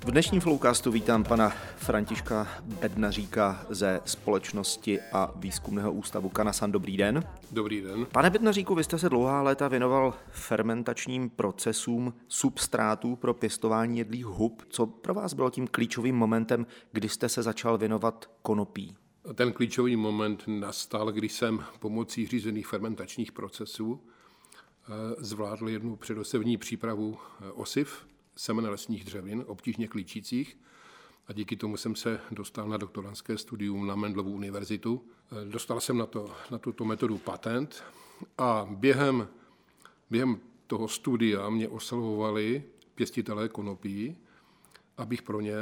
V dnešním Flowcastu vítám pana Františka Bednaříka ze společnosti a výzkumného ústavu Kanasan. Dobrý den. Dobrý den. Pane Bednaříku, vy jste se dlouhá léta věnoval fermentačním procesům substrátů pro pěstování jedlých hub. Co pro vás bylo tím klíčovým momentem, kdy jste se začal věnovat konopí? Ten klíčový moment nastal, když jsem pomocí řízených fermentačních procesů zvládl jednu předosevní přípravu eh, osiv, semene lesních dřevin, obtížně klíčících. A díky tomu jsem se dostal na doktorantské studium na Mendlovu univerzitu. Eh, dostal jsem na, to, na tuto metodu patent a během, během toho studia mě oslovovali pěstitelé konopí, abych pro ně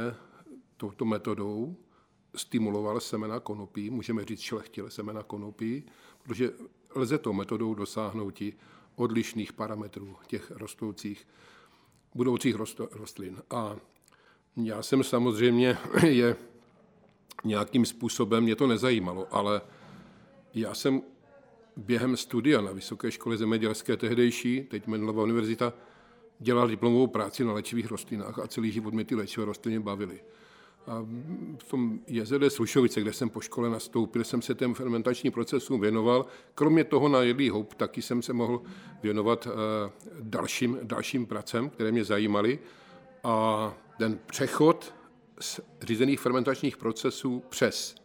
touto metodou stimuloval semena konopí, můžeme říct šlechtil semena konopí, protože lze to metodou dosáhnout i odlišných parametrů těch rostoucích, budoucích rostlin. A já jsem samozřejmě je nějakým způsobem, mě to nezajímalo, ale já jsem během studia na Vysoké škole zemědělské tehdejší, teď Mendelova univerzita, dělal diplomovou práci na léčivých rostlinách a celý život mě ty léčivé rostliny bavily. A v tom jezere Slušovice, kde jsem po škole nastoupil, jsem se těm fermentačním procesům věnoval. Kromě toho na jedlý houp taky jsem se mohl věnovat eh, dalším, dalším pracem, které mě zajímaly. A ten přechod z řízených fermentačních procesů přes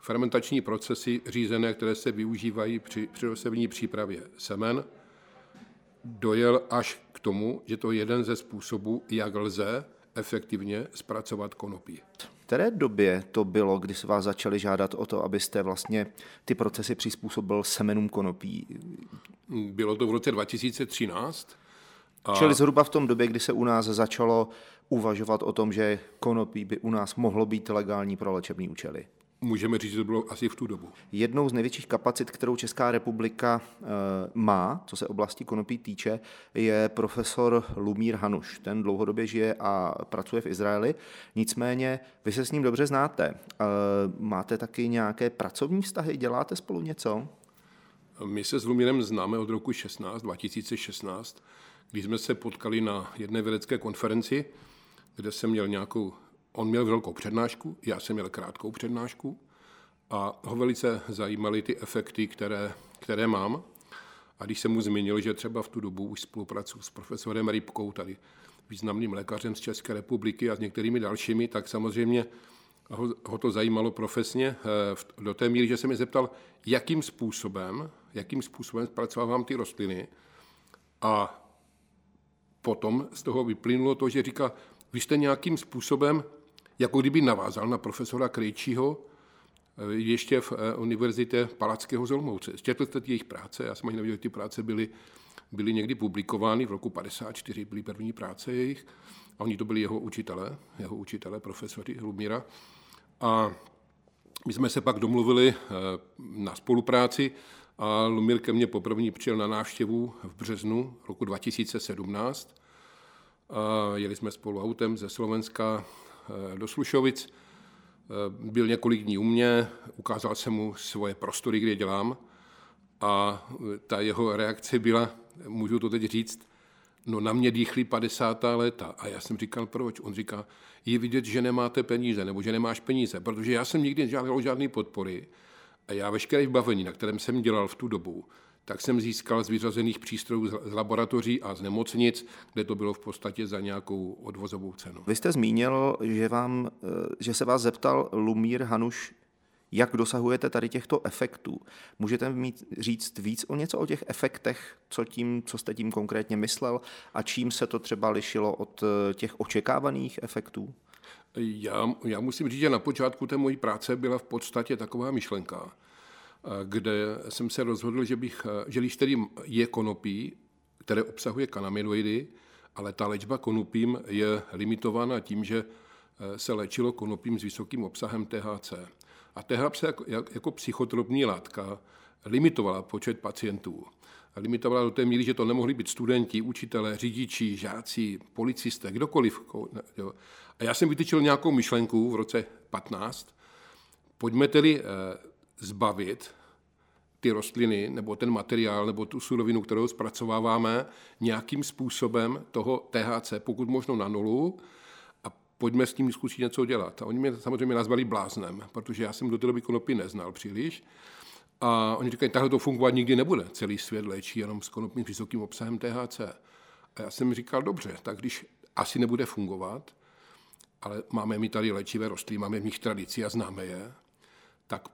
fermentační procesy řízené, které se využívají při přirosevní přípravě semen, dojel až k tomu, že to je jeden ze způsobů, jak lze efektivně zpracovat konopí. V které době to bylo, kdy se vás začali žádat o to, abyste vlastně ty procesy přizpůsobil semenům konopí? Bylo to v roce 2013. A... Čili zhruba v tom době, kdy se u nás začalo uvažovat o tom, že konopí by u nás mohlo být legální pro léčebné účely. Můžeme říct, že to bylo asi v tu dobu. Jednou z největších kapacit, kterou Česká republika eh, má, co se oblasti konopí týče, je profesor Lumír Hanuš. Ten dlouhodobě žije a pracuje v Izraeli. Nicméně vy se s ním dobře znáte. Eh, máte taky nějaké pracovní vztahy? Děláte spolu něco? My se s Lumírem známe od roku 16, 2016, když jsme se potkali na jedné vědecké konferenci, kde jsem měl nějakou On měl velkou přednášku, já jsem měl krátkou přednášku a ho velice zajímaly ty efekty, které, které mám. A když jsem mu zmínil, že třeba v tu dobu už spolupracuji s profesorem Rybkou, tady významným lékařem z České republiky a s některými dalšími, tak samozřejmě ho, ho to zajímalo profesně eh, do té míry, že se mi zeptal, jakým způsobem, jakým způsobem zpracovávám ty rostliny. A potom z toho vyplynulo to, že říká, vy jste nějakým způsobem jako kdyby navázal na profesora Krejčího, eh, ještě v eh, univerzitě Palackého Zolmouce. Četl jste jejich práce, já jsem ani nevěděl, že ty práce byly, byly někdy publikovány, v roku 54 byly první práce jejich, a oni to byli jeho učitelé, jeho učitelé, profesory Lumíra. A my jsme se pak domluvili eh, na spolupráci a Lumír ke mně poprvé přijel na návštěvu v březnu roku 2017. A jeli jsme spolu autem ze Slovenska do Slušovic. Eh, byl několik dní u mě, ukázal jsem mu svoje prostory, kde dělám a eh, ta jeho reakce byla, můžu to teď říct, no na mě dýchly 50. léta. A já jsem říkal, proč? On říká, je vidět, že nemáte peníze, nebo že nemáš peníze, protože já jsem nikdy nežádal žádné podpory a já veškeré vybavení, na kterém jsem dělal v tu dobu, tak jsem získal z vyřazených přístrojů z laboratoří a z nemocnic, kde to bylo v podstatě za nějakou odvozovou cenu. Vy jste zmínil, že, vám, eh, že se vás zeptal Lumír Hanuš, jak dosahujete tady těchto efektů. Můžete mít říct víc o něco o těch efektech, co, tím, co jste tím konkrétně myslel a čím se to třeba lišilo od eh, těch očekávaných efektů? Já, já musím říct, že na počátku té mojí práce byla v podstatě taková myšlenka, kde jsem se rozhodl, že, bych, že když tedy je konopí, které obsahuje kanaminoidy, ale ta léčba konopím je limitována tím, že eh, se léčilo konopím s vysokým obsahem THC. A THC jako, jako psychotropní látka limitovala počet pacientů. Limitovala do té míry, že to nemohli být studenti, učitelé, řidiči, žáci, policisté, kdokoliv. A já jsem vytyčil nějakou myšlenku v roce 15. Pojďme tedy eh, zbavit ty rostliny nebo ten materiál nebo tu surovinu, kterou zpracováváme, nějakým způsobem toho THC, pokud možno na nulu, a pojďme s tím zkusit něco dělat. A oni mě samozřejmě nazvali bláznem, protože já jsem do té doby konopí neznal příliš. A oni říkají, takhle to fungovat nikdy nebude. Celý svět léčí jenom s konopím s vysokým obsahem THC. A já jsem říkal, dobře, tak když asi nebude fungovat, ale máme my tady léčivé rostliny, máme v nich tradici a známe je, tak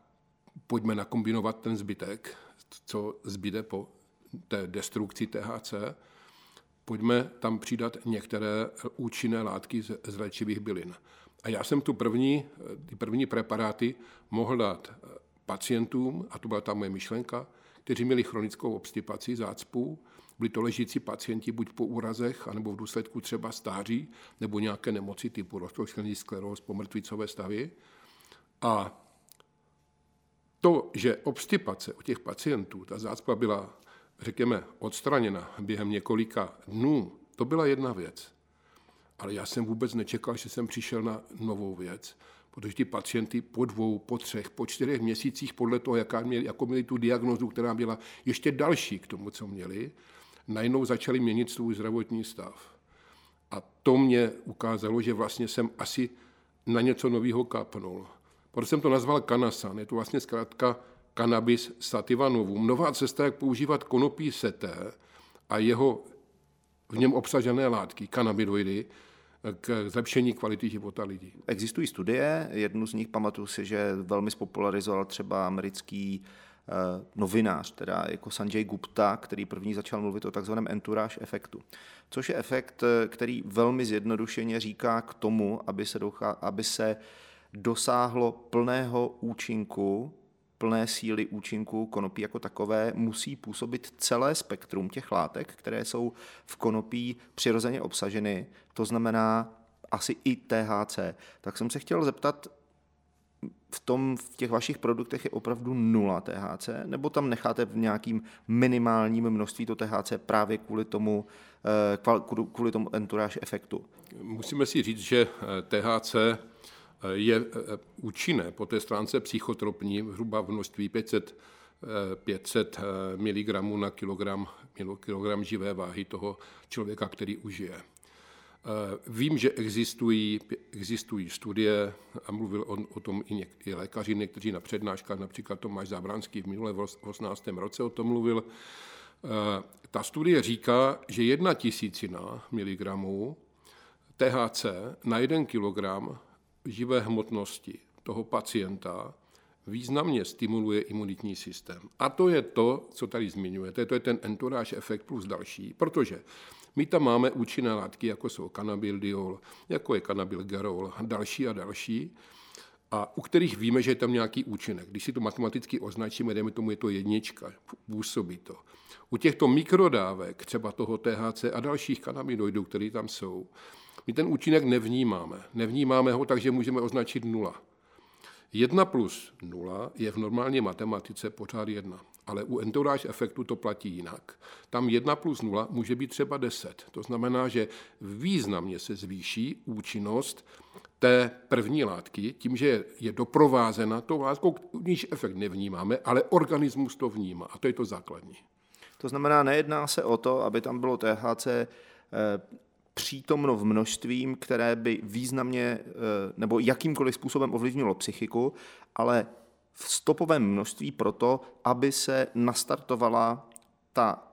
pojďme nakombinovat ten zbytek, co zbyde po té destrukci THC, pojďme tam přidat některé účinné látky z, z léčivých bylin. A já jsem tu první, ty první preparáty mohl dát pacientům, a to byla ta moje myšlenka, kteří měli chronickou obstipaci zácpů, byli to ležící pacienti buď po úrazech, anebo v důsledku třeba stáří, nebo nějaké nemoci typu roztroušený skleróz, pomrtvicové stavy. A to, že obstipace u těch pacientů, ta zácpa byla, řekněme, odstraněna během několika dnů, to byla jedna věc. Ale já jsem vůbec nečekal, že jsem přišel na novou věc, protože ti pacienty po dvou, po třech, po čtyřech měsících, podle toho, jaká měli, jako měli tu diagnozu, která byla ještě další k tomu, co měli, najednou začali měnit svůj zdravotní stav. A to mě ukázalo, že vlastně jsem asi na něco nového kapnul. Proto jsem to nazval kanasan. Je to vlastně zkrátka cannabis sativa novum. Nová cesta, jak používat konopí seté a jeho v něm obsažené látky, kanabidoidy, k zlepšení kvality života lidí. Existují studie, jednu z nich pamatuju si, že velmi spopularizoval třeba americký uh, novinář, teda jako Sanjay Gupta, který první začal mluvit o takzvaném entourage efektu. Což je efekt, eh, který velmi zjednodušeně říká k tomu, aby se, dochá, aby se dosáhlo plného účinku plné síly účinku konopí jako takové musí působit celé spektrum těch látek, které jsou v konopí přirozeně obsaženy, to znamená asi i THC. Tak jsem se chtěl zeptat, v, tom, v těch vašich produktech je opravdu nula THC, nebo tam necháte v nějakým minimálním množství to THC právě kvůli tomu, eh, kvůli tomu entourage efektu? Musíme si říct, že eh, THC je eh, účinné po té stránce psychotropní zhruba v množství 500, 500 mg na kilogram, kilogram živé váhy toho člověka, který užije. Eh, vím, že existují, existují studie, a mluvil o, o tom i, něk, i lékaři, někteří na přednáškách, například Tomáš Zábranský v minulé v 18. roce o tom mluvil. Eh, ta studie říká, že jedna tisícina miligramů THC na jeden kilogram živé hmotnosti toho pacienta významně stimuluje imunitní systém. A to je to, co tady zmiňujete, to je ten entourage efekt plus další, protože my tam máme účinné látky, jako jsou kanabildiol, jako je kanabilgerol další a další, a u kterých víme, že je tam nějaký účinek. Když si to matematicky označíme, dejme tomu, je to jednička, působí to. U těchto mikrodávek, třeba toho THC a dalších kanabinoidů, které tam jsou, my ten účinek nevnímáme. Nevnímáme ho, takže můžeme označit nula. 1 plus 0 je v normální matematice pořád 1. Ale u entourage efektu to platí jinak. Tam 1 plus 0 může být třeba 10. To znamená, že významně se zvýší účinnost té první látky tím, že je doprovázena tou látkou, níž efekt nevnímáme, ale organismus to vnímá. A to je to základní. To znamená, nejedná se o to, aby tam bylo THC eh, přítomno v množstvím, které by významně eh, nebo jakýmkoliv způsobem ovlivnilo psychiku, ale v stopovém množství proto, aby se nastartovala ta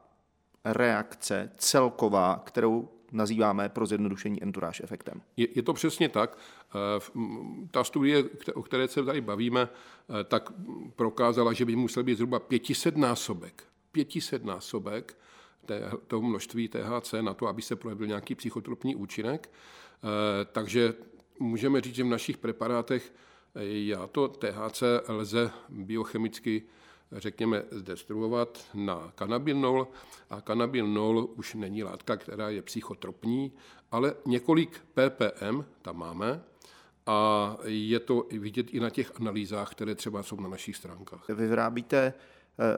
reakce celková, kterou nazýváme pro zjednodušení entourage efektem. Je, je to přesně tak. Eh, ta studie, o které se tady bavíme, eh, tak prokázala, že by musel být zhruba 500 násobek. 500 násobek té, množství THC na to, aby se projevil nějaký psychotropní účinek. Eh, takže můžeme říct, že v našich preparátech eh, já to THC lze biochemicky řekněme, zdestruovat na kanabinol a kanabinol už není látka, která je psychotropní, ale několik ppm tam máme a je to vidět i na těch analýzách, které třeba jsou na našich stránkách. Vy vyrábíte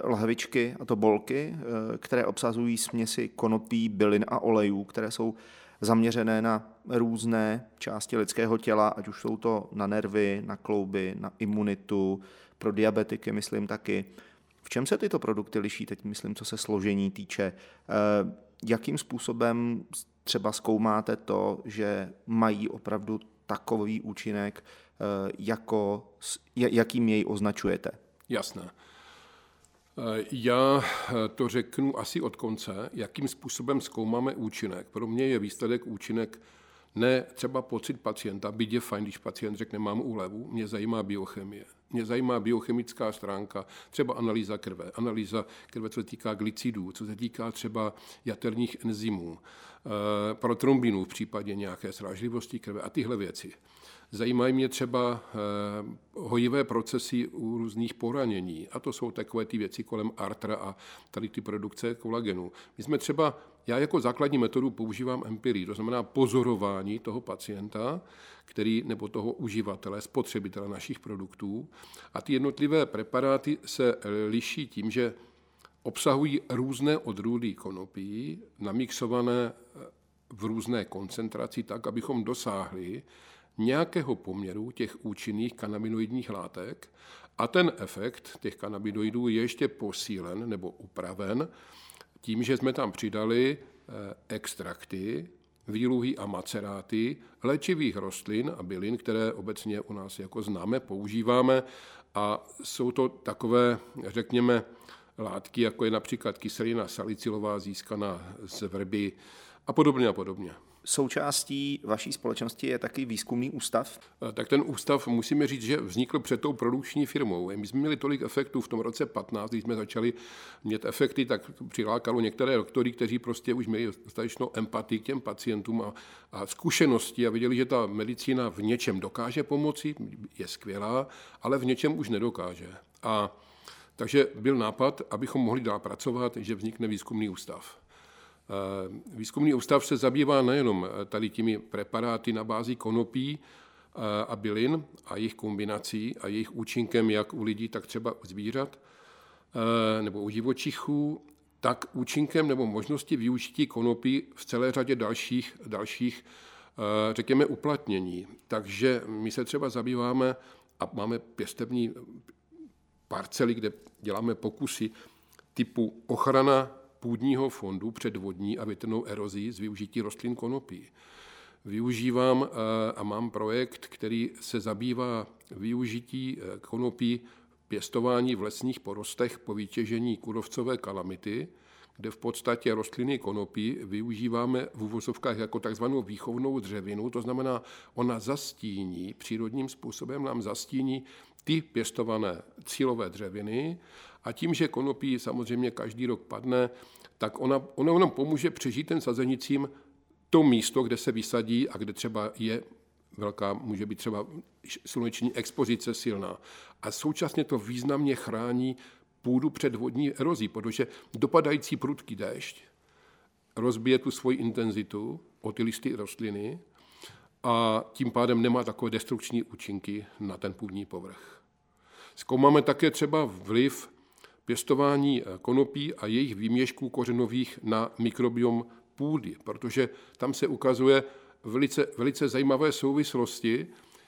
lahvičky, a to bolky, eh, které obsazují směsi konopí, bylin a olejů, které jsou zaměřené na různé části lidského těla, ať už jsou to na nervy, na klouby, na imunitu, pro diabetiky, myslím taky. V čem se tyto produkty liší, teď myslím, co se složení týče? Jakým způsobem třeba zkoumáte to, že mají opravdu takový účinek, jako, jakým jej označujete? Jasné. Já to řeknu asi od konce, jakým způsobem zkoumáme účinek. Pro mě je výsledek účinek ne třeba pocit pacienta, byť je fajn, když pacient řekne, mám úlevu, mě zajímá biochemie. Mě zajímá biochemická stránka, třeba analýza krve, analýza krve, co se týká glicidů, co se týká třeba jaterních enzymů, eh, protrombinů v případě nějaké srážlivosti krve a tyhle věci. Zajímají mě třeba eh, hojivé procesy u různých poranění. A to jsou takové ty věci kolem artra a tady ty produkce kolagenu. My jsme třeba, já jako základní metodu používám empirii, to znamená pozorování toho pacienta, který, nebo toho uživatele, spotřebitele našich produktů. A ty jednotlivé preparáty se liší tím, že obsahují různé odrůdy konopí, namixované v různé koncentraci tak, abychom dosáhli nějakého poměru těch účinných kanabinoidních látek a ten efekt těch kanabinoidů je ještě posílen nebo upraven tím, že jsme tam přidali eh, extrakty, výluhy a maceráty léčivých rostlin a bylin, které obecně u nás jako známe, používáme a jsou to takové, řekněme, látky, jako je například kyselina salicylová získaná z vrby a podobně a podobně. Součástí vaší společnosti je taky výzkumný ústav? Eh, tak ten ústav, musíme říct, že vznikl před tou produkční firmou. My jsme měli tolik efektů v tom roce 15, když jsme začali mít efekty, tak přilákalo některé doktory, kteří prostě už měli dostatečnou empatii k těm pacientům a, a zkušenosti a viděli, že ta medicína v něčem dokáže pomoci, je skvělá, ale v něčem už nedokáže. A takže byl nápad, abychom mohli dál pracovat, že vznikne výzkumný ústav. Eh, výzkumný ústav se zabývá nejenom eh, tady těmi preparáty na bázi konopí eh, a bylin a jejich kombinací a jejich účinkem jak u lidí, tak třeba u zvířat nebo u živočichů, tak účinkem nebo možnosti využití konopí v celé řadě dalších, dalších řekněme, uplatnění. Takže my se třeba zabýváme a máme pěstební parcely, kde děláme pokusy typu ochrana půdního fondu před vodní a větrnou erozí z využití rostlin konopí. Využívám eh, a mám projekt, který se zabývá využití eh, konopí pěstování v lesních porostech po vytěžení kurovcové kalamity, kde v podstatě rostliny konopí využíváme v úvozovkách jako takzvanou výchovnou dřevinu, to znamená, ona zastíní, přírodním způsobem nám zastíní ty pěstované cílové dřeviny a tím, že konopí samozřejmě každý rok padne, tak ona, ona nám pomůže přežít ten sazenicím to místo, kde se vysadí a kde třeba je velká, může být třeba sluneční expozice silná. A současně to významně chrání půdu před vodní erozí, protože dopadající prudký déšť rozbije tu svoji intenzitu o ty listy rostliny a tím pádem nemá takové destrukční účinky na ten půdní povrch. Zkoumáme také třeba vliv pěstování konopí a jejich výměšků kořenových na mikrobiom půdy, protože tam se ukazuje velice, velice zajímavé souvislosti.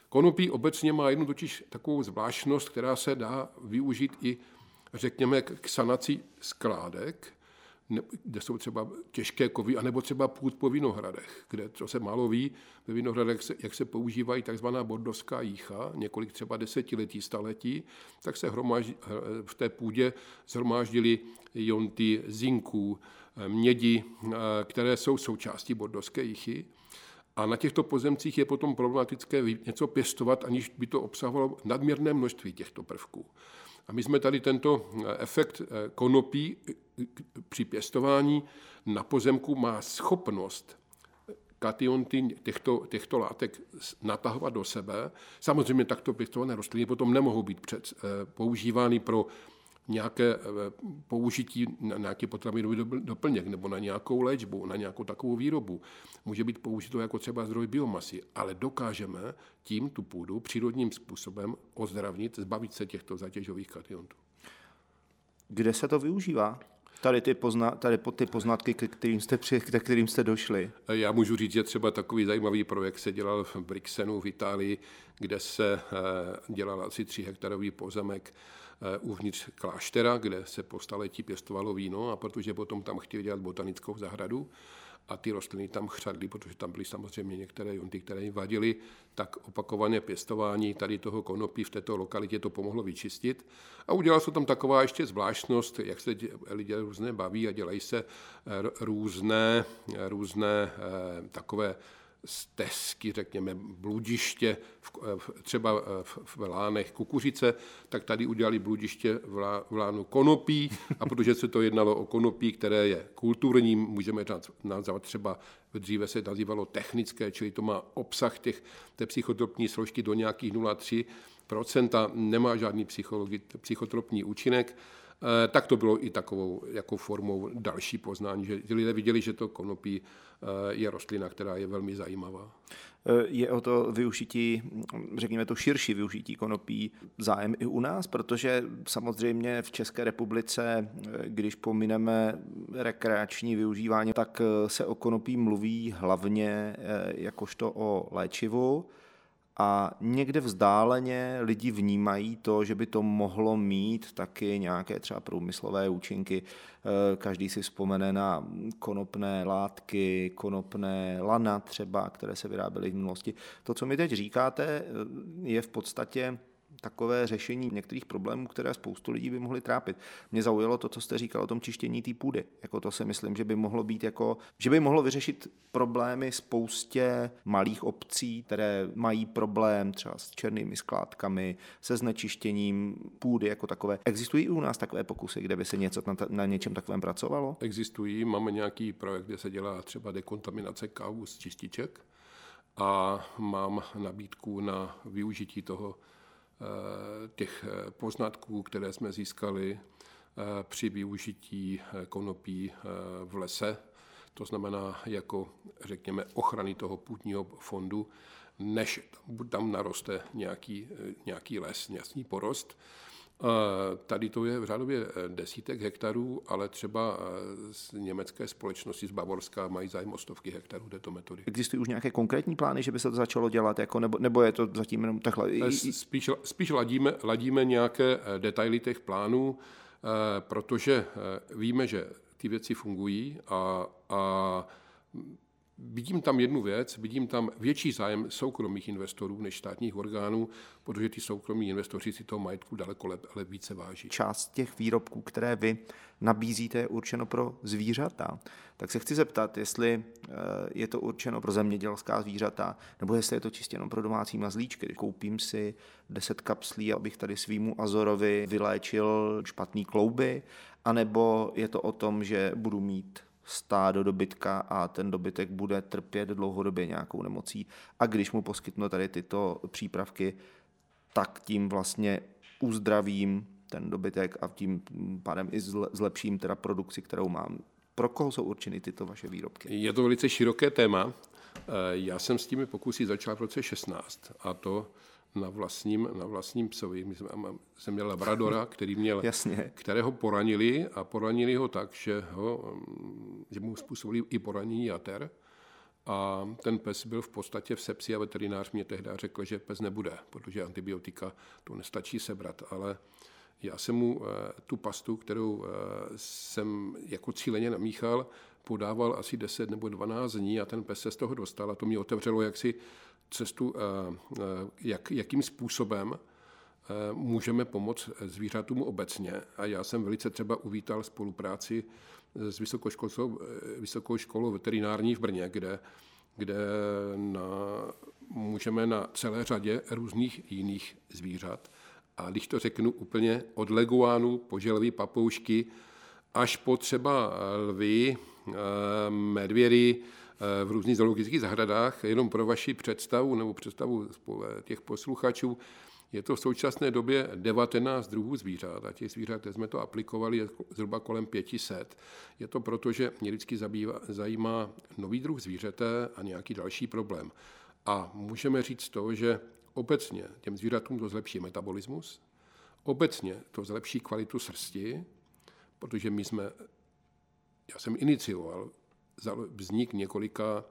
Konopí obecně má jednu totiž takovou zvláštnost, která se dá využít i, řekněme, k sanaci skládek, kde jsou třeba těžké kovy, anebo třeba půd po vinohradech, kde, co se málo ví, ve vinohradech, jak se používají takzvaná bordovská jícha, několik třeba desetiletí, staletí, tak se hromaždí, v té půdě zhromáždily jonty zinků, mědi, které jsou součástí bordovské jíchy. A na těchto pozemcích je potom problematické něco pěstovat, aniž by to obsahovalo nadměrné množství těchto prvků. A my jsme tady tento efekt konopí při pěstování na pozemku má schopnost kationty těchto, těchto látek natahovat do sebe. Samozřejmě takto pěstované rostliny potom nemohou být před, eh, používány pro nějaké eh, použití na nějaký potravinový doplněk nebo na nějakou léčbu, na nějakou takovou výrobu. Může být použito jako třeba zdroj biomasy, ale dokážeme tím tu půdu přírodním způsobem ozdravnit, zbavit se těchto zatěžových kationtů. Kde se to využívá? tady ty, pozna, tady ty poznatky, k kterým, jste při, k kterým jste došli? Já můžu říct, že třeba takový zajímavý projekt se dělal v Brixenu v Itálii, kde se eh, dělal asi 3 hektarový pozemek uvnitř kláštera, kde se po staletí pěstovalo víno a protože potom tam chtěli dělat botanickou zahradu, a ty rostliny tam chřadly, protože tam byly samozřejmě některé jonty, které jim vadily, tak opakované pěstování tady toho konopí v této lokalitě to pomohlo vyčistit. A udělala se tam taková ještě zvláštnost, jak se lidé různé baví a dělají se eh, různé, různé eh, takové stezky, řekněme, bludiště, v, třeba v, v lánech kukuřice, tak tady udělali bludiště v, lá, v lánu konopí a protože se to jednalo o konopí, které je kulturním, můžeme nazvat třeba, dříve se nazývalo technické, čili to má obsah těch, té psychotropní složky do nějakých 0,3%, nemá žádný psychotropní účinek, eh, tak to bylo i takovou jako formou další poznání, že lidé viděli, že to konopí Eh, je rostlina, která je velmi zajímavá. Eh, je o to využití, řekněme to širší využití konopí zájem i u nás, protože samozřejmě v České republice, eh, když pomineme rekreační využívání, tak se o konopí mluví hlavně jakožto o léčivu, a někde vzdáleně lidi vnímají to, že by to mohlo mít taky nějaké třeba průmyslové účinky. Eh, každý si vzpomene na konopné látky, konopné lana třeba, které se vyráběly v minulosti. To, co mi teď říkáte, eh, je v podstatě takové řešení některých problémů, které spoustu lidí by mohly trápit. Mě zaujalo to, co jste říkal o tom čištění té půdy. Jako to si myslím, že by mohlo být jako, že by mohlo vyřešit problémy spoustě malých obcí, které mají problém třeba s černými skládkami, se znečištěním půdy jako takové. Existují u nás takové pokusy, kde by se něco na, na něčem takovém pracovalo? Existují. Máme nějaký projekt, kde se dělá třeba dekontaminace kávu z čističek a mám nabídku na využití toho těch eh, poznatků, které jsme získali eh, při využití konopí v lese, to znamená jako, řekněme, ochrany toho půdního fondu, než tam naroste nějaký, nějaký les, nějaký porost. Tady to je v řádově desítek hektarů, ale třeba z německé společnosti z Bavorska mají zájem o stovky hektarů této metody. Existují už nějaké konkrétní plány, že by se to začalo dělat, jako, nebo, nebo je to zatím jenom takhle? Spíš, spíš ladíme, ladíme nějaké detaily těch plánů, protože víme, že ty věci fungují a, a Vidím tam jednu věc, vidím tam větší zájem soukromých investorů než státních orgánů, protože ty soukromí investoři si toho majetku daleko lep, ale více váží. Část těch výrobků, které vy nabízíte, je určeno pro zvířata. Tak se chci zeptat, jestli eh, je to určeno pro zemědělská zvířata, nebo jestli je to čistě jenom pro domácí mazlíčky. Když koupím si 10 kapslí, abych tady svýmu Azorovi vyléčil špatný klouby, anebo je to o tom, že budu mít stádo dobytka a ten dobytek bude trpět dlouhodobě nějakou nemocí. A když mu poskytnu tady tyto přípravky, tak tím vlastně uzdravím ten dobytek a tím pádem i zlepším teda produkci, kterou mám. Pro koho jsou určeny tyto vaše výrobky? Je to velice široké téma. Já jsem s těmi pokusy začal v roce 16 a to na vlastním, na vlastním psovi. My jsme, jsem měl labradora, který měl, Jasně. kterého poranili a poranili ho tak, že, ho, že mu způsobili i poranění jater. A ten pes byl v podstatě v sepsi a veterinář mě tehdy řekl, že pes nebude, protože antibiotika to nestačí sebrat, ale já jsem mu eh, tu pastu, kterou eh, jsem jako cíleně namíchal, podával asi 10 nebo 12 dní a ten pes se z toho dostal a to mě otevřelo jaksi cestu, eh, eh, jak, jakým způsobem eh, můžeme pomoct zvířatům obecně. A já jsem velice třeba uvítal spolupráci s vysokou, vysokou školou veterinární v Brně, kde, kde na, můžeme na celé řadě různých jiných zvířat. A když to řeknu úplně od leguánů, poželví papoušky, až po třeba lvy, medvědy, v různých zoologických zahradách. Jenom pro vaši představu nebo představu těch posluchačů, je to v současné době 19 druhů zvířat a těch zvířat, jsme to aplikovali, je zhruba kolem 500. Je to proto, že mě vždycky zabývá, zajímá nový druh zvířete a nějaký další problém. A můžeme říct to, že obecně těm zvířatům to zlepší metabolismus, obecně to zlepší kvalitu srsti, protože my jsme, já jsem inicioval vznik několika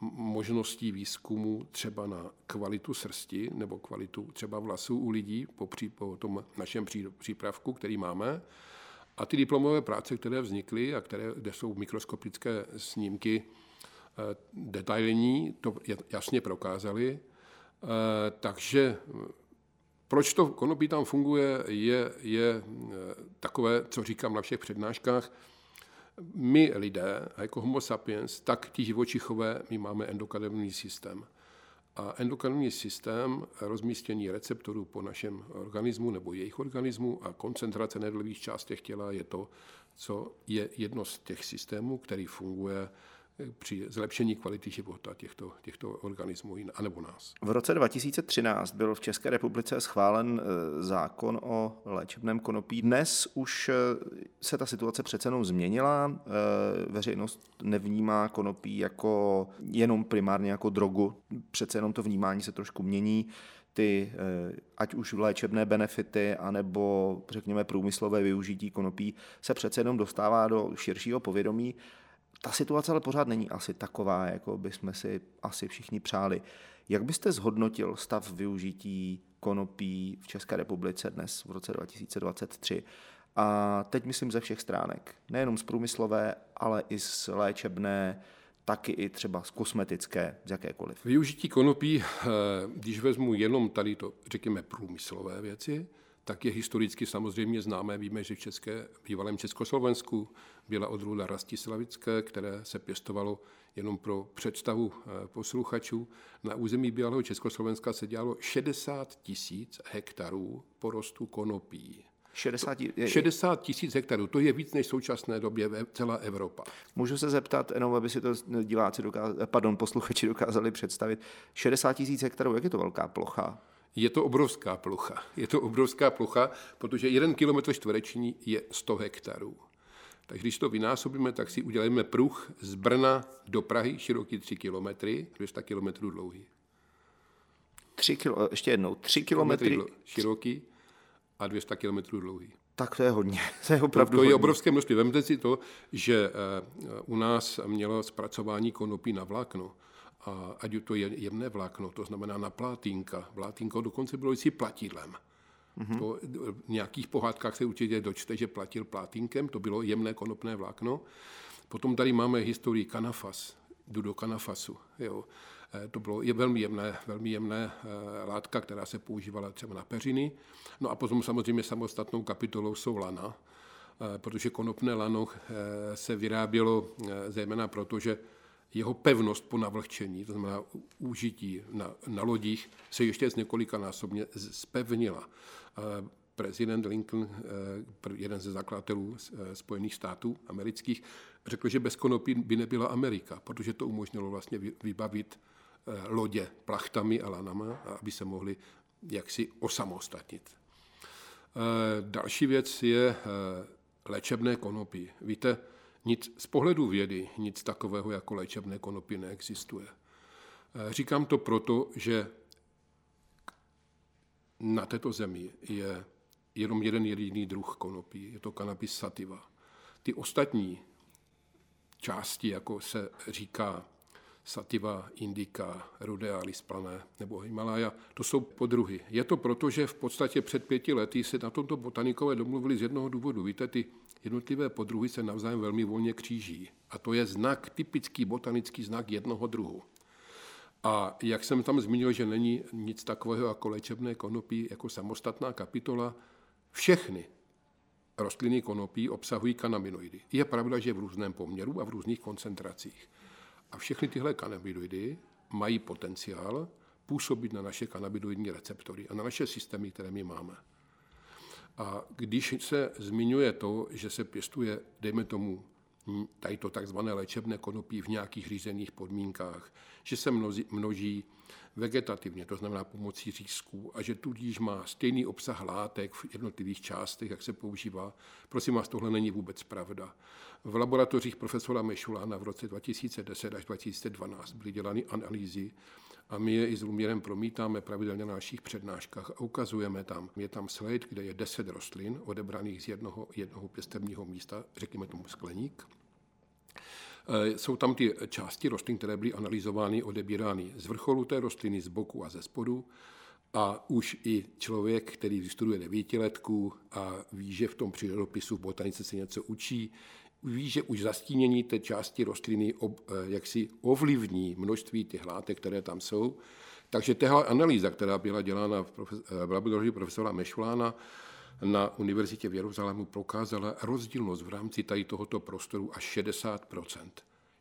možností výzkumu třeba na kvalitu srsti nebo kvalitu třeba vlasů u lidí po, pří, po tom našem pří, přípravku, který máme. A ty diplomové práce, které vznikly a které, kde jsou mikroskopické snímky eh, detailní, to jasně prokázaly. Eh, takže proč to konopí tam funguje, je, je takové, co říkám na všech přednáškách, my lidé, jako homo sapiens, tak ti živočichové, my máme endokannabinoidní systém. A endokannabinoidní systém rozmístění receptorů po našem organismu nebo jejich organismu a koncentrace nedlivých částech těla je to, co je jedno z těch systémů, který funguje při zlepšení kvality života těchto, těchto organismů anebo nás. V roce 2013 byl v České republice schválen e, zákon o léčebném konopí. Dnes už e, se ta situace přece jenom změnila. E, veřejnost nevnímá konopí jako jenom primárně jako drogu. Přece jenom to vnímání se trošku mění ty, ať už léčebné benefity, anebo řekněme průmyslové využití konopí, se přece jenom dostává do širšího povědomí. Ta situace ale pořád není asi taková, jako bychom si asi všichni přáli. Jak byste zhodnotil stav využití konopí v České republice dnes v roce 2023? A teď myslím ze všech stránek. Nejenom z průmyslové, ale i z léčebné, taky i třeba z kosmetické, z jakékoliv. Využití konopí, eh, když vezmu jenom tady to, řekněme, průmyslové věci, tak je historicky samozřejmě známé. Víme, že v České, bývalém Československu byla odrůda rastislavické, které se pěstovalo jenom pro představu eh, posluchačů. Na území bývalého Československa se dělalo 60 tisíc hektarů porostu konopí. 60, 60 tisíc hektarů, to je víc než v současné době celá Evropa. Můžu se zeptat, jenom aby si to diváci dokázali, pardon, posluchači dokázali představit, 60 tisíc hektarů, jak je to velká plocha? Je to obrovská plocha. Je to obrovská plocha, protože jeden kilometr čtvereční je 100 hektarů. Takže když to vynásobíme, tak si uděláme pruh z Brna do Prahy, široký 3 kilometry, 200 kilometrů dlouhý. 3 kilo, ještě jednou, 3 kilometry široký a 200 kilometrů dlouhý. Tak to je hodně. To je opravdu To, to hodně. je obrovské množství. Vemte si to, že eh, u nás mělo zpracování konopí na vlákno a ať to je jemné vlákno, to znamená na plátínka. Vlátínko dokonce bylo si platidlem. Mm-hmm. To, v nějakých pohádkách se určitě dočte, že platil plátínkem, to bylo jemné konopné vlákno. Potom tady máme historii kanafas, jdu do kanafasu. Jo. Eh, to bylo je velmi jemné, velmi jemné eh, látka, která se používala třeba na peřiny. No a potom samozřejmě samostatnou kapitolou jsou lana, eh, protože konopné lano se vyrábělo zejména proto, že jeho pevnost po navlhčení, to znamená užití na, na lodích, se ještě z několika násobně zpevnila. Prezident Lincoln, eh, jeden ze zakladatelů eh, Spojených států amerických, řekl, že bez konopí by nebyla Amerika, protože to umožnilo vlastně vybavit eh, lodě plachtami a lanama, aby se mohli jaksi osamostatnit. Další věc je léčebné konopí. Víte, nic, z pohledu vědy nic takového jako léčebné konopí neexistuje. Eh, říkám to proto, že na této zemi je jenom jeden jediný druh konopí, je to kanabis sativa. Ty ostatní části, jako se říká sativa, indica, rudealis plané nebo Himalaya, to jsou podruhy. Je to proto, že v podstatě před pěti lety se na tomto botanikové domluvili z jednoho důvodu. Víte, ty jednotlivé podruhy se navzájem velmi volně kříží. A to je znak, typický botanický znak jednoho druhu. A jak jsem tam zmínil, že není nic takového jako léčebné konopí, jako samostatná kapitola, všechny rostliny konopí obsahují kanabinoidy. Je pravda, že v různém poměru a v různých koncentracích. A všechny tyhle kanabinoidy mají potenciál působit na naše kanabinoidní receptory a na naše systémy, které my máme. A když se zmiňuje to, že se pěstuje, dejme tomu, tady to takzvané léčebné konopí v nějakých řízených podmínkách, že se množí, množí vegetativně, to znamená pomocí řízků, a že tudíž má stejný obsah látek v jednotlivých částech, jak se používá. Prosím vás, tohle není vůbec pravda. V laboratořích profesora Mešulána v roce 2010 až 2012 byly dělány analýzy a my je i s Lumírem promítáme pravidelně na našich přednáškách a ukazujeme tam. Je tam slide, kde je 10 rostlin odebraných z jednoho, jednoho pěstebního místa, řekněme tomu skleník. Eh, jsou tam ty části rostlin, které byly analyzovány, odebírány z vrcholu té rostliny, z boku a ze spodu. A už i člověk, který vystuduje devítiletku a ví, že v tom přírodopisu v botanice se něco učí, ví, že už zastínění té části rostliny ob, eh, jaksi ovlivní množství těch látek, které tam jsou. Takže tahle analýza, která byla dělána v profes, v laboratoři profesora Mešulána na univerzitě v Jeruzalému, prokázala rozdílnost v rámci tady tohoto prostoru až 60%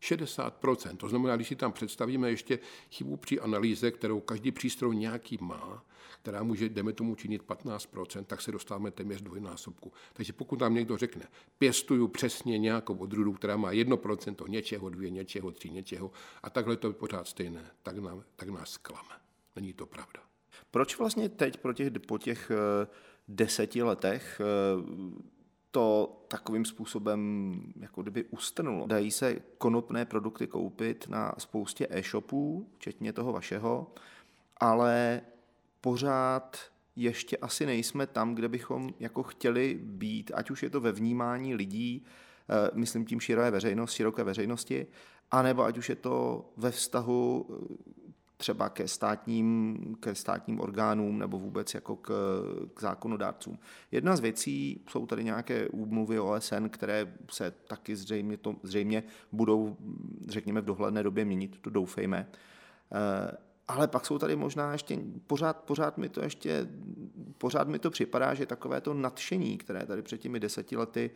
60%. To znamená, když si tam představíme ještě chybu při analýze, kterou každý přístroj nějaký má, která může, jdeme tomu, činit 15%, tak se dostáváme téměř dvojnásobku. Takže pokud nám někdo řekne, pěstuju přesně nějakou odrůdu, která má 1% něčeho, dvě něčeho, tři něčeho a takhle to je pořád stejné, tak, nám, tak nás zklame. Není to pravda. Proč vlastně teď po těch, po těch eh, deseti letech eh, to takovým způsobem jako kdyby ustrnulo. Dají se konopné produkty koupit na spoustě e-shopů, včetně toho vašeho, ale pořád ještě asi nejsme tam, kde bychom jako chtěli být, ať už je to ve vnímání lidí, eh, myslím tím široké veřejnosti, široké veřejnosti, anebo ať už je to ve vztahu třeba ke státním, ke státním orgánům nebo vůbec jako k, k zákonodárcům. Jedna z věcí jsou tady nějaké úmluvy OSN, které se taky zřejmě, to, zřejmě budou, řekněme, v dohledné době měnit, to doufejme. Eh, ale pak jsou tady možná ještě, pořád, pořád mi to ještě, pořád mi to připadá, že takové to nadšení, které tady před těmi deseti lety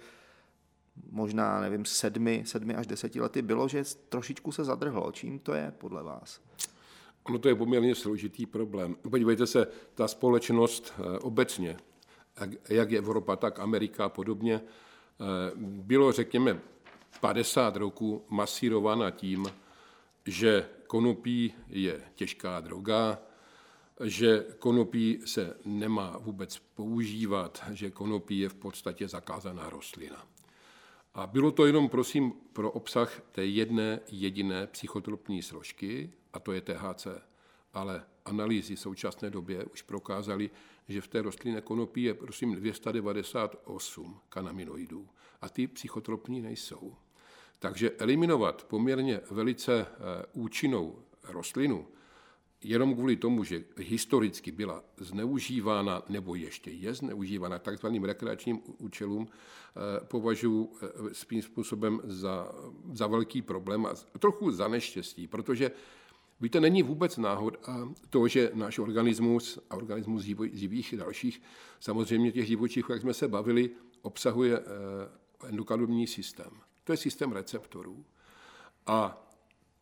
možná, nevím, sedmi, sedmi až deseti lety bylo, že trošičku se zadrhlo. Čím to je podle vás? Ono to je poměrně složitý problém. Podívejte se, ta společnost eh, obecně, jak Evropa, tak Amerika a podobně, eh, bylo, řekněme, 50 roků masírována tím, že konopí je těžká droga, že konopí se nemá vůbec používat, že konopí je v podstatě zakázaná rostlina. A bylo to jenom, prosím, pro obsah té jedné jediné psychotropní složky, a to je THC. Ale analýzy v současné době už prokázaly, že v té rostlině konopí je, prosím, 298 kanaminoidů a ty psychotropní nejsou. Takže eliminovat poměrně velice eh, účinnou rostlinu jenom kvůli tomu, že historicky byla zneužívána nebo ještě je zneužívána takzvaným rekreačním účelům, eh, považuji eh, svým způsobem za, za velký problém a trochu za neštěstí, protože Víte, není vůbec náhoda to, že náš organismus a organismus živých i dalších, samozřejmě těch živočichů, jak jsme se bavili, obsahuje eh, endokanobní systém. To je systém receptorů. A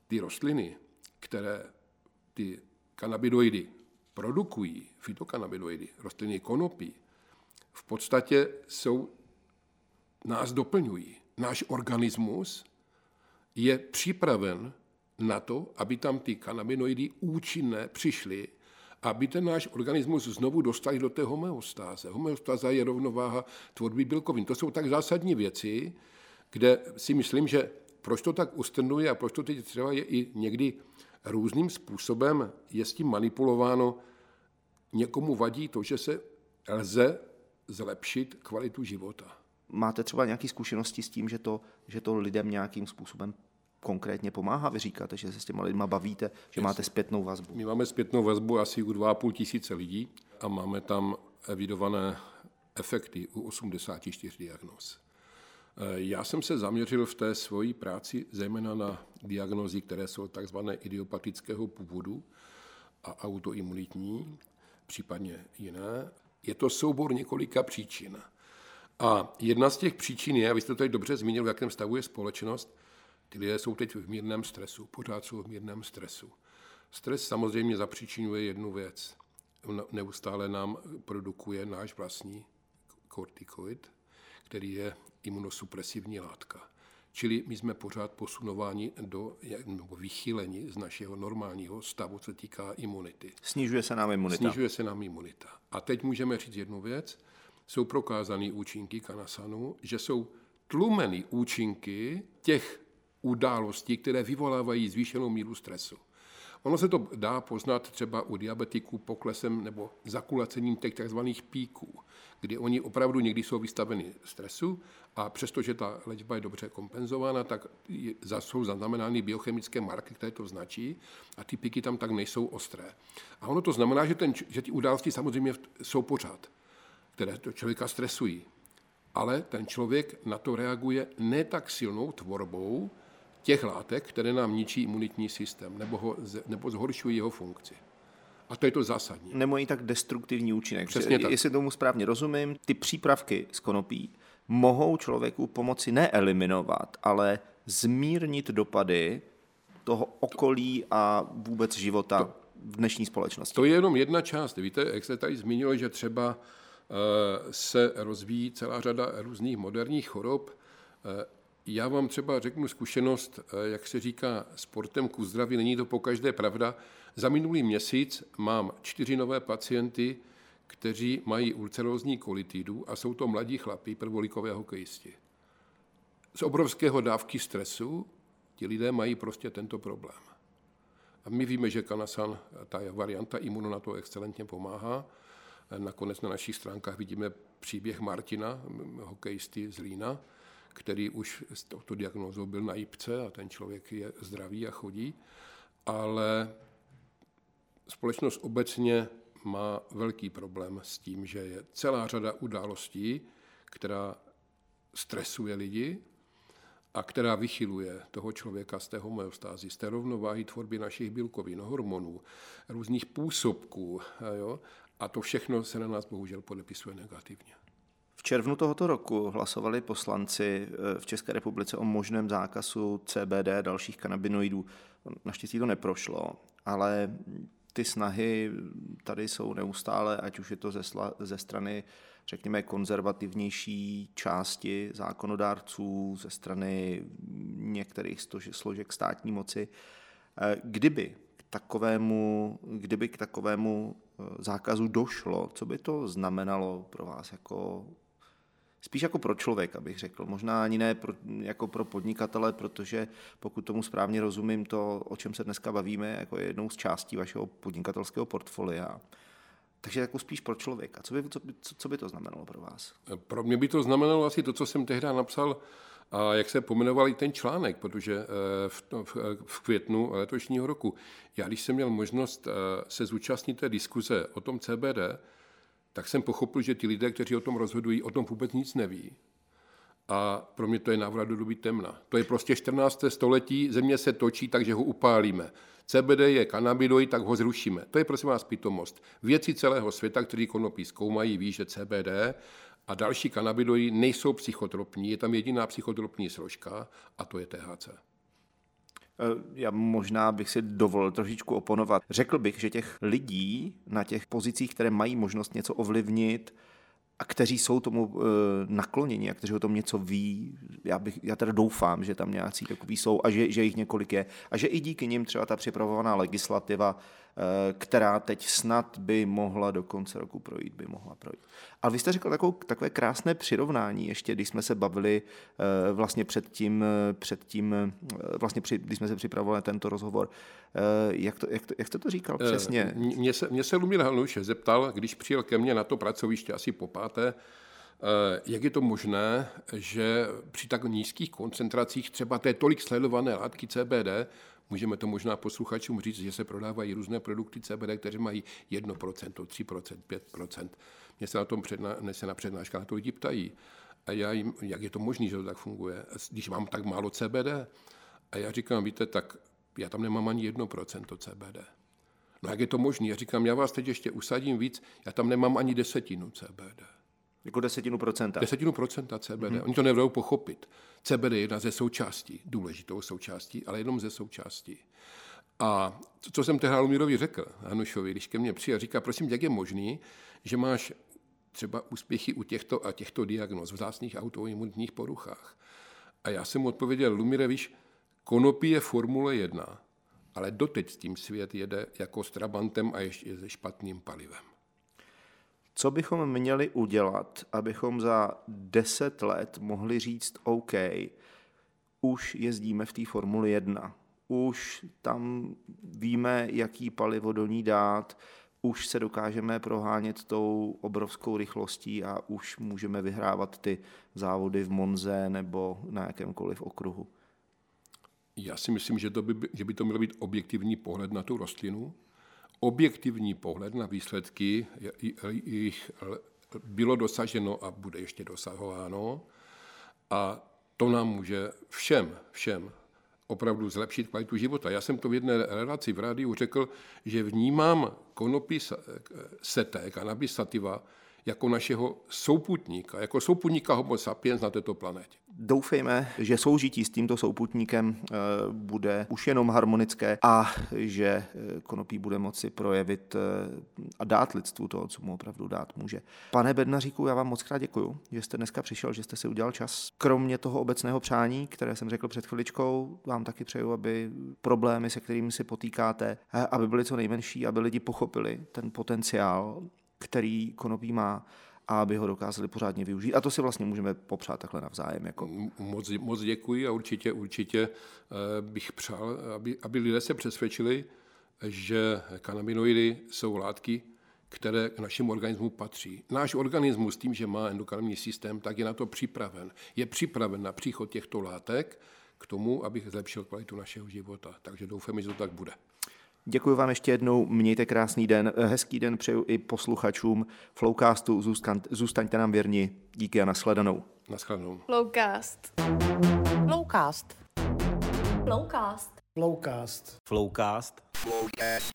ty rostliny, které ty kanabidoidy produkují, fytokanabidoidy, rostliny konopí, v podstatě jsou, nás doplňují. Náš organismus je připraven na to, aby tam ty kanabinoidy účinné přišly, aby ten náš organismus znovu dostali do té homeostáze. Homeostáza je rovnováha tvorby bílkovin. To jsou tak zásadní věci, kde si myslím, že proč to tak ustrnuje a proč to teď třeba je i někdy různým způsobem je s tím manipulováno. Někomu vadí to, že se lze zlepšit kvalitu života. Máte třeba nějaké zkušenosti s tím, že to, že to lidem nějakým způsobem konkrétně pomáhá? Vy říkáte, že se s těma lidma bavíte, že máte zpětnou vazbu. My máme zpětnou vazbu asi u 2,5 tisíce lidí a máme tam evidované efekty u 84 diagnóz. Eh, já jsem se zaměřil v té svojí práci zejména na diagnózy, které jsou takzvané idiopatického původu a autoimunitní, případně jiné. Je to soubor několika příčin. A jedna z těch příčin je, a vy jste to tady dobře zmínil, v jakém stavu je společnost, ty lidé jsou teď v mírném stresu, pořád jsou v mírném stresu. Stres samozřejmě zapříčinuje jednu věc. Neustále nám produkuje náš vlastní kortikoid, který je imunosupresivní látka. Čili my jsme pořád posunováni do, nebo vychýleni z našeho normálního stavu, co týká imunity. Snižuje se nám imunita. Snižuje se nám imunita. A teď můžeme říct jednu věc. Jsou prokázané účinky kanasanu, že jsou tlumeny účinky těch událostí, které vyvolávají zvýšenou míru stresu. Ono se to dá poznat třeba u diabetiků poklesem nebo zakulacením těch tzv. píků, kdy oni opravdu někdy jsou vystaveni stresu a přestože ta léčba je dobře kompenzována, tak jsou zaznamenány biochemické marky, které to značí a ty píky tam tak nejsou ostré. A ono to znamená, že, ten, že ty události samozřejmě jsou pořád, které to člověka stresují. Ale ten člověk na to reaguje ne tak silnou tvorbou, těch látek, které nám ničí imunitní systém nebo, ho, nebo zhoršují jeho funkci. A to je to zásadní. Nemají tak destruktivní účinek. Přesně tak. Jestli tomu správně rozumím, ty přípravky z konopí mohou člověku pomoci neeliminovat, ale zmírnit dopady toho okolí a vůbec života to, v dnešní společnosti. To je jenom jedna část. Víte, jak se tady zmínilo, že třeba eh, se rozvíjí celá řada různých moderních chorob. Já vám třeba řeknu zkušenost, eh, jak se říká, sportem ku zdraví, není to po každé pravda. Za minulý měsíc mám čtyři nové pacienty, kteří mají ulcerózní kolitidu a jsou to mladí chlapí, prvolikové hokejisti. Z obrovského dávky stresu ti lidé mají prostě tento problém. A my víme, že Kanasan, ta varianta imuno na to excelentně pomáhá. Nakonec na našich stránkách vidíme příběh Martina, hokejisty z Lína, který už s touto diagnózou byl na jipce a ten člověk je zdravý a chodí, ale společnost obecně má velký problém s tím, že je celá řada událostí, která stresuje lidi a která vychyluje toho člověka z té homeostázy, z té rovnováhy tvorby našich bílkovin, hormonů, různých působků. Jo? A to všechno se na nás bohužel podepisuje negativně. Červnu tohoto roku hlasovali poslanci eh, v České republice o možném zákazu CBD a dalších kanabinoidů. Naštěstí to neprošlo, ale ty snahy tady jsou neustále, ať už je to ze, ze strany, řekněme, konzervativnější části zákonodárců, ze strany některých složek státní moci. Eh, kdyby k takovému, kdyby k takovému eh, zákazu došlo, co by to znamenalo pro vás jako spíš jako pro člověka, bych řekl. Možná ani ne pro, jako pro podnikatele, protože pokud tomu správně rozumím, to, o čem se dneska bavíme, jako je jednou z částí vašeho podnikatelského portfolia. Takže jako spíš pro člověka. Co by, co, co, by to znamenalo pro vás? Pro mě by to znamenalo asi to, co jsem tehdy napsal, a jak se pomenoval i ten článek, protože eh, v, v, v květnu letošního roku, já když jsem měl možnost eh, se zúčastnit té diskuze o tom CBD, tak jsem pochopil, že ti lidé, kteří o tom rozhodují, o tom vůbec nic neví. A pro mě to je návrat do doby temna. To je prostě 14. století, země se točí, takže ho upálíme. CBD je kanabinoid, tak ho zrušíme. To je prosím vás pitomost. Věci celého světa, kteří konopí zkoumají, ví, že CBD a další kanabinoidy nejsou psychotropní, je tam jediná psychotropní složka a to je THC. Eh, já možná bych si dovolil trošičku oponovat. Řekl bych, že těch lidí na těch pozicích, které mají možnost něco ovlivnit, a kteří jsou tomu e, nakloněni a kteří o tom něco ví. Já, bych, já teda doufám, že tam nějací takový jsou a že, že jich několik je. A že i díky nim třeba ta připravovaná legislativa Eh, která teď snad by mohla do konce roku projít, by mohla projít. Ale vy jste řekl takovou, takové krásné přirovnání, ještě když jsme se bavili eh, vlastně před tím, eh, před tím vlastně při, když jsme se připravovali tento rozhovor. Jak, to, jak, to, jak jste to říkal přesně? Mně se, mě se Lumír Halnuš zeptal, když přijel ke mně na to pracoviště asi po páté, jak je to možné, že při tak nízkých koncentracích třeba té tolik sledované látky CBD Můžeme to možná posluchačům říct, že se prodávají různé produkty CBD, které mají 1%, 3%, 5%. Mě se na tom předna, se na přednáška na to lidi ptají. A já jim, jak je to možné, že to tak funguje, když mám tak málo CBD. A já říkám, víte, tak já tam nemám ani 1% CBD. No jak je to možné? Já říkám, já vás teď ještě usadím víc, já tam nemám ani desetinu CBD. Jako desetinu procenta. Desetinu procenta CBD. Mm-hmm. Oni to nebudou pochopit. CBD je jedna ze součástí, důležitou součástí, ale jenom ze součástí. A co jsem tehdy Lumírovi řekl, Hanušovi, když ke mně přijel, říká, prosím, jak je možný, že máš třeba úspěchy u těchto a těchto diagnóz, vzácných autoimunitních poruchách. A já jsem mu odpověděl, Lumíre, víš, konopí je Formule 1, ale doteď s tím svět jede jako s Trabantem a ještě se špatným palivem. Co bychom měli udělat, abychom za deset let mohli říct OK, už jezdíme v té Formuli 1. už tam víme, jaký palivo do ní dát, už se dokážeme prohánět tou obrovskou rychlostí a už můžeme vyhrávat ty závody v Monze nebo na jakémkoliv okruhu. Já si myslím, že, to by, že by to měl být objektivní pohled na tu rostlinu, objektivní pohled na výsledky, jich bylo dosaženo a bude ještě dosahováno. A to nám může všem, všem opravdu zlepšit kvalitu života. Já jsem to v jedné relaci v rádiu řekl, že vnímám konopí seté, cannabis sativa, jako našeho souputníka, jako souputníka homo sapiens na této planetě. Doufejme, že soužití s tímto souputníkem eh, bude už jenom harmonické a že eh, konopí bude moci projevit eh, a dát lidstvu to, co mu opravdu dát může. Pane Bednaříku, já vám moc krát děkuju, že jste dneska přišel, že jste si udělal čas. Kromě toho obecného přání, které jsem řekl před chviličkou, vám taky přeju, aby problémy, se kterými si potýkáte, aby byly co nejmenší, aby lidi pochopili ten potenciál který konopí má a aby ho dokázali pořádně využít. A to si vlastně můžeme popřát takhle navzájem. Jako. Moc, moc děkuji a určitě, určitě eh, bych přál, aby, aby lidé se přesvědčili, že kanabinoidy jsou látky, které k našemu organismu patří. Náš organismus tím, že má endokrinní systém, tak je na to připraven. Je připraven na příchod těchto látek k tomu, abych zlepšil kvalitu našeho života. Takže doufám, že to tak bude. Děkuji vám ještě jednou, mějte krásný den, hezký den přeju i posluchačům Flowcastu, Zůstan, zůstaňte nám věrni, díky a nashledanou. Nashledanou. Flowcast. Flowcast. Flowcast. Flowcast. Flowcast. Flowcast.